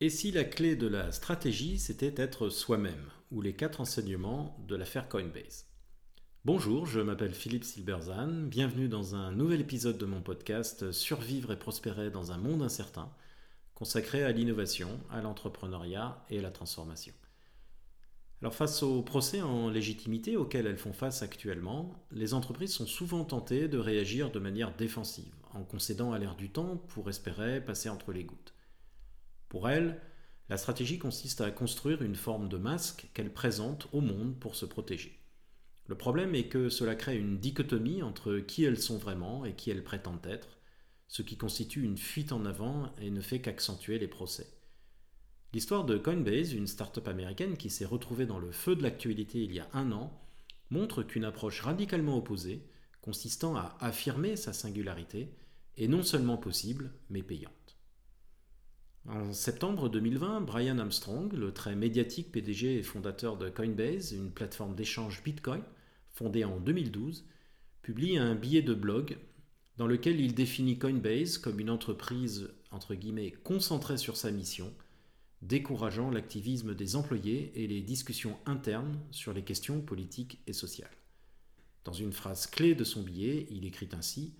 Et si la clé de la stratégie, c'était être soi-même, ou les quatre enseignements de l'affaire Coinbase Bonjour, je m'appelle Philippe Silberzan, bienvenue dans un nouvel épisode de mon podcast Survivre et prospérer dans un monde incertain, consacré à l'innovation, à l'entrepreneuriat et à la transformation. Alors face au procès en légitimité auquel elles font face actuellement, les entreprises sont souvent tentées de réagir de manière défensive, en concédant à l'air du temps pour espérer passer entre les gouttes. Pour elles, la stratégie consiste à construire une forme de masque qu'elles présentent au monde pour se protéger. Le problème est que cela crée une dichotomie entre qui elles sont vraiment et qui elles prétendent être, ce qui constitue une fuite en avant et ne fait qu'accentuer les procès. L'histoire de Coinbase, une start-up américaine qui s'est retrouvée dans le feu de l'actualité il y a un an, montre qu'une approche radicalement opposée, consistant à affirmer sa singularité, est non seulement possible, mais payante. En septembre 2020, Brian Armstrong, le très médiatique PDG et fondateur de Coinbase, une plateforme d'échange Bitcoin fondée en 2012, publie un billet de blog dans lequel il définit Coinbase comme une entreprise concentrée sur sa mission, décourageant l'activisme des employés et les discussions internes sur les questions politiques et sociales. Dans une phrase clé de son billet, il écrit ainsi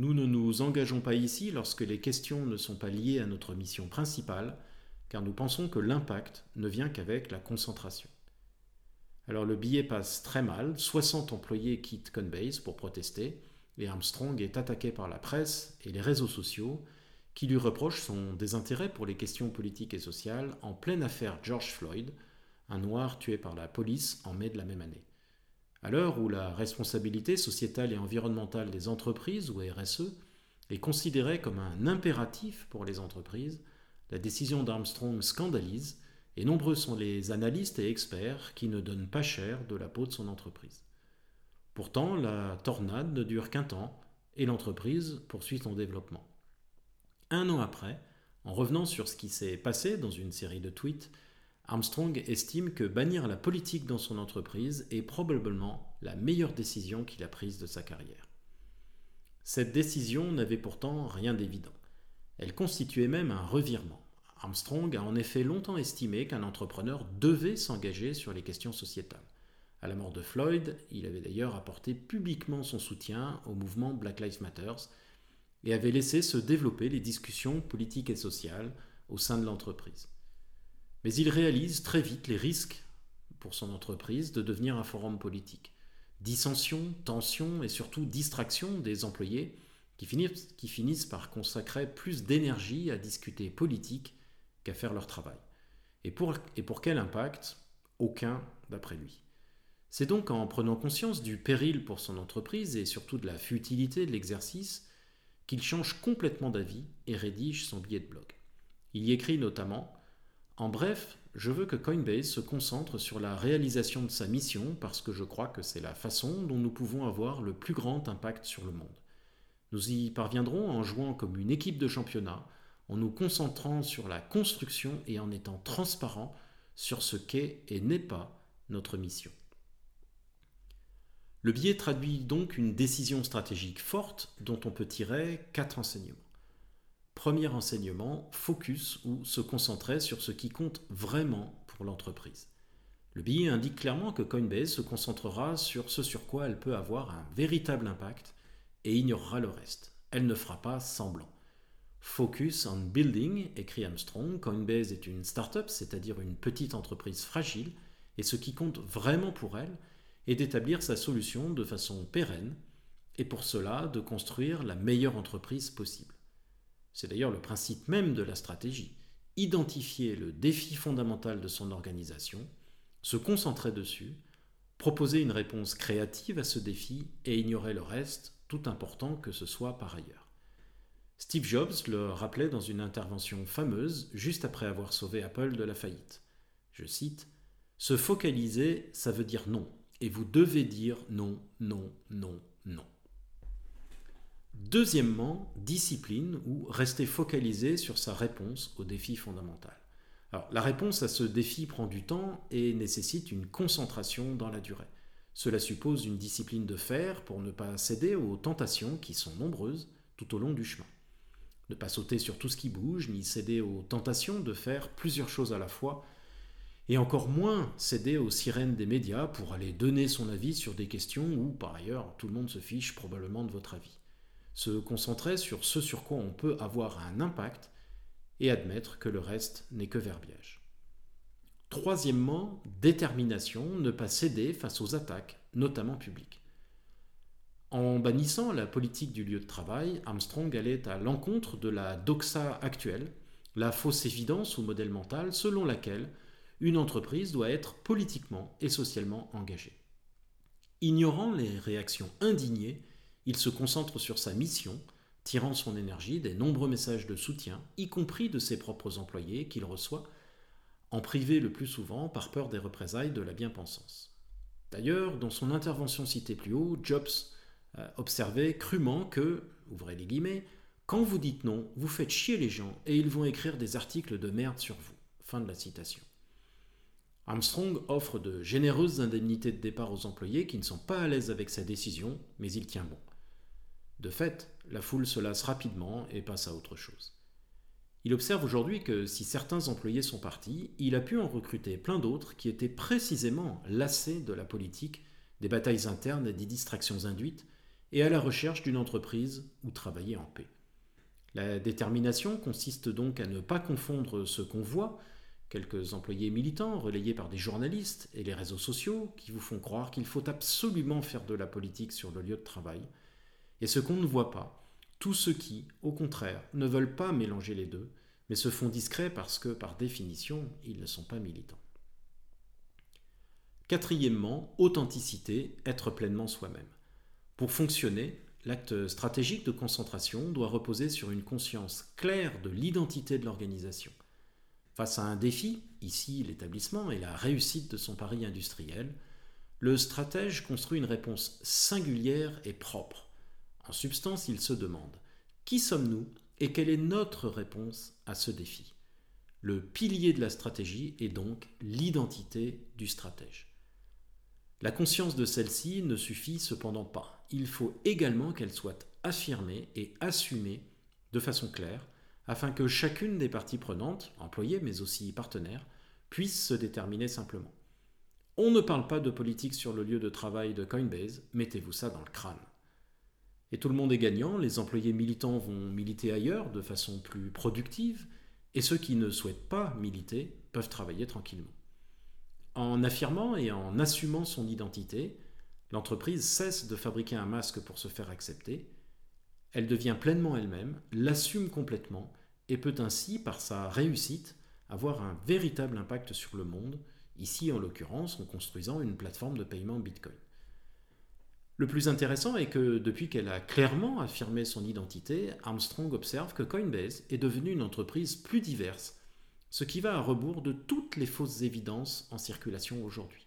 nous ne nous engageons pas ici lorsque les questions ne sont pas liées à notre mission principale, car nous pensons que l'impact ne vient qu'avec la concentration. Alors le billet passe très mal, 60 employés quittent Coinbase pour protester, et Armstrong est attaqué par la presse et les réseaux sociaux, qui lui reprochent son désintérêt pour les questions politiques et sociales en pleine affaire George Floyd, un noir tué par la police en mai de la même année. À l'heure où la responsabilité sociétale et environnementale des entreprises, ou RSE, est considérée comme un impératif pour les entreprises, la décision d'Armstrong scandalise et nombreux sont les analystes et experts qui ne donnent pas cher de la peau de son entreprise. Pourtant, la tornade ne dure qu'un temps et l'entreprise poursuit son développement. Un an après, en revenant sur ce qui s'est passé dans une série de tweets, Armstrong estime que bannir la politique dans son entreprise est probablement la meilleure décision qu'il a prise de sa carrière. Cette décision n'avait pourtant rien d'évident. Elle constituait même un revirement. Armstrong a en effet longtemps estimé qu'un entrepreneur devait s'engager sur les questions sociétales. À la mort de Floyd, il avait d'ailleurs apporté publiquement son soutien au mouvement Black Lives Matter et avait laissé se développer les discussions politiques et sociales au sein de l'entreprise. Mais il réalise très vite les risques pour son entreprise de devenir un forum politique. Dissension, tension et surtout distraction des employés qui finissent, par consacrer plus d'énergie à discuter politique qu'à faire leur travail. Et pour, et pour quel impact? Aucun d'après lui. C'est donc en prenant conscience du péril pour son entreprise et surtout de la futilité de l'exercice qu'il change complètement d'avis et rédige son billet de blog. Il y écrit notamment en bref, je veux que Coinbase se concentre sur la réalisation de sa mission parce que je crois que c'est la façon dont nous pouvons avoir le plus grand impact sur le monde. Nous y parviendrons en jouant comme une équipe de championnat, en nous concentrant sur la construction et en étant transparent sur ce qu'est et n'est pas notre mission. Le biais traduit donc une décision stratégique forte dont on peut tirer quatre enseignements. Premier enseignement, focus ou se concentrer sur ce qui compte vraiment pour l'entreprise. Le billet indique clairement que Coinbase se concentrera sur ce sur quoi elle peut avoir un véritable impact et ignorera le reste. Elle ne fera pas semblant. Focus on building, écrit Armstrong, Coinbase est une start-up, c'est-à-dire une petite entreprise fragile, et ce qui compte vraiment pour elle est d'établir sa solution de façon pérenne, et pour cela de construire la meilleure entreprise possible. C'est d'ailleurs le principe même de la stratégie. Identifier le défi fondamental de son organisation, se concentrer dessus, proposer une réponse créative à ce défi et ignorer le reste, tout important que ce soit par ailleurs. Steve Jobs le rappelait dans une intervention fameuse juste après avoir sauvé Apple de la faillite. Je cite Se focaliser, ça veut dire non, et vous devez dire non, non, non, non. Deuxièmement, discipline ou rester focalisé sur sa réponse au défi fondamental. Alors, la réponse à ce défi prend du temps et nécessite une concentration dans la durée. Cela suppose une discipline de fer pour ne pas céder aux tentations qui sont nombreuses tout au long du chemin. Ne pas sauter sur tout ce qui bouge, ni céder aux tentations de faire plusieurs choses à la fois, et encore moins céder aux sirènes des médias pour aller donner son avis sur des questions où, par ailleurs, tout le monde se fiche probablement de votre avis. Se concentrer sur ce sur quoi on peut avoir un impact et admettre que le reste n'est que verbiage. Troisièmement, détermination, ne pas céder face aux attaques, notamment publiques. En bannissant la politique du lieu de travail, Armstrong allait à l'encontre de la doxa actuelle, la fausse évidence ou modèle mental selon laquelle une entreprise doit être politiquement et socialement engagée. Ignorant les réactions indignées, il se concentre sur sa mission, tirant son énergie des nombreux messages de soutien, y compris de ses propres employés qu'il reçoit, en privé le plus souvent par peur des représailles de la bien-pensance. D'ailleurs, dans son intervention citée plus haut, Jobs euh, observait crûment que, ouvrez les guillemets, quand vous dites non, vous faites chier les gens et ils vont écrire des articles de merde sur vous. Armstrong offre de généreuses indemnités de départ aux employés qui ne sont pas à l'aise avec sa décision, mais il tient bon. De fait, la foule se lasse rapidement et passe à autre chose. Il observe aujourd'hui que si certains employés sont partis, il a pu en recruter plein d'autres qui étaient précisément lassés de la politique, des batailles internes et des distractions induites, et à la recherche d'une entreprise où travailler en paix. La détermination consiste donc à ne pas confondre ce qu'on voit quelques employés militants relayés par des journalistes et les réseaux sociaux qui vous font croire qu'il faut absolument faire de la politique sur le lieu de travail, et ce qu'on ne voit pas, tous ceux qui, au contraire, ne veulent pas mélanger les deux, mais se font discrets parce que, par définition, ils ne sont pas militants. Quatrièmement, authenticité, être pleinement soi-même. Pour fonctionner, l'acte stratégique de concentration doit reposer sur une conscience claire de l'identité de l'organisation – Face à un défi, ici l'établissement et la réussite de son pari industriel, le stratège construit une réponse singulière et propre. En substance, il se demande qui sommes-nous et quelle est notre réponse à ce défi? Le pilier de la stratégie est donc l'identité du stratège. La conscience de celle-ci ne suffit cependant pas. Il faut également qu'elle soit affirmée et assumée de façon claire afin que chacune des parties prenantes, employées mais aussi partenaires, puisse se déterminer simplement. On ne parle pas de politique sur le lieu de travail de Coinbase, mettez-vous ça dans le crâne. Et tout le monde est gagnant, les employés militants vont militer ailleurs de façon plus productive, et ceux qui ne souhaitent pas militer peuvent travailler tranquillement. En affirmant et en assumant son identité, l'entreprise cesse de fabriquer un masque pour se faire accepter, elle devient pleinement elle-même, l'assume complètement et peut ainsi, par sa réussite, avoir un véritable impact sur le monde, ici en l'occurrence en construisant une plateforme de paiement Bitcoin. Le plus intéressant est que depuis qu'elle a clairement affirmé son identité, Armstrong observe que Coinbase est devenue une entreprise plus diverse, ce qui va à rebours de toutes les fausses évidences en circulation aujourd'hui.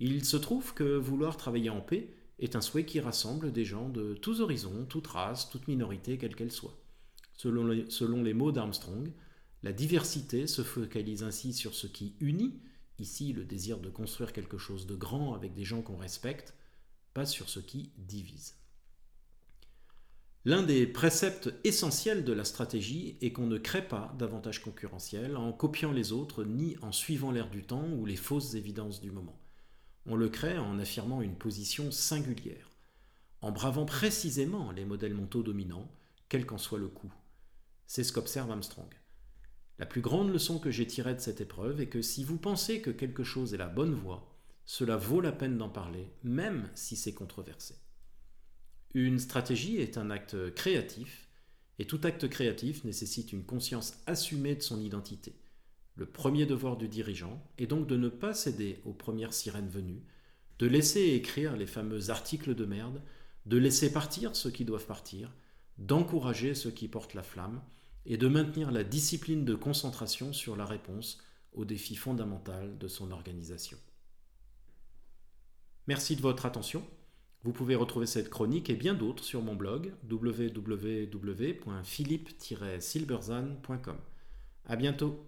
Il se trouve que vouloir travailler en paix est un souhait qui rassemble des gens de tous horizons, toutes races, toutes minorités, quelles qu'elles soient. Selon les, selon les mots d'Armstrong, la diversité se focalise ainsi sur ce qui unit, ici le désir de construire quelque chose de grand avec des gens qu'on respecte, pas sur ce qui divise. L'un des préceptes essentiels de la stratégie est qu'on ne crée pas d'avantage concurrentiel en copiant les autres ni en suivant l'air du temps ou les fausses évidences du moment. On le crée en affirmant une position singulière, en bravant précisément les modèles mentaux dominants, quel qu'en soit le coût. C'est ce qu'observe Armstrong. La plus grande leçon que j'ai tirée de cette épreuve est que si vous pensez que quelque chose est la bonne voie, cela vaut la peine d'en parler, même si c'est controversé. Une stratégie est un acte créatif, et tout acte créatif nécessite une conscience assumée de son identité. Le premier devoir du dirigeant est donc de ne pas céder aux premières sirènes venues, de laisser écrire les fameux articles de merde, de laisser partir ceux qui doivent partir, d'encourager ceux qui portent la flamme, et de maintenir la discipline de concentration sur la réponse au défi fondamental de son organisation. Merci de votre attention. Vous pouvez retrouver cette chronique et bien d'autres sur mon blog www.philippe-silberzan.com. À bientôt.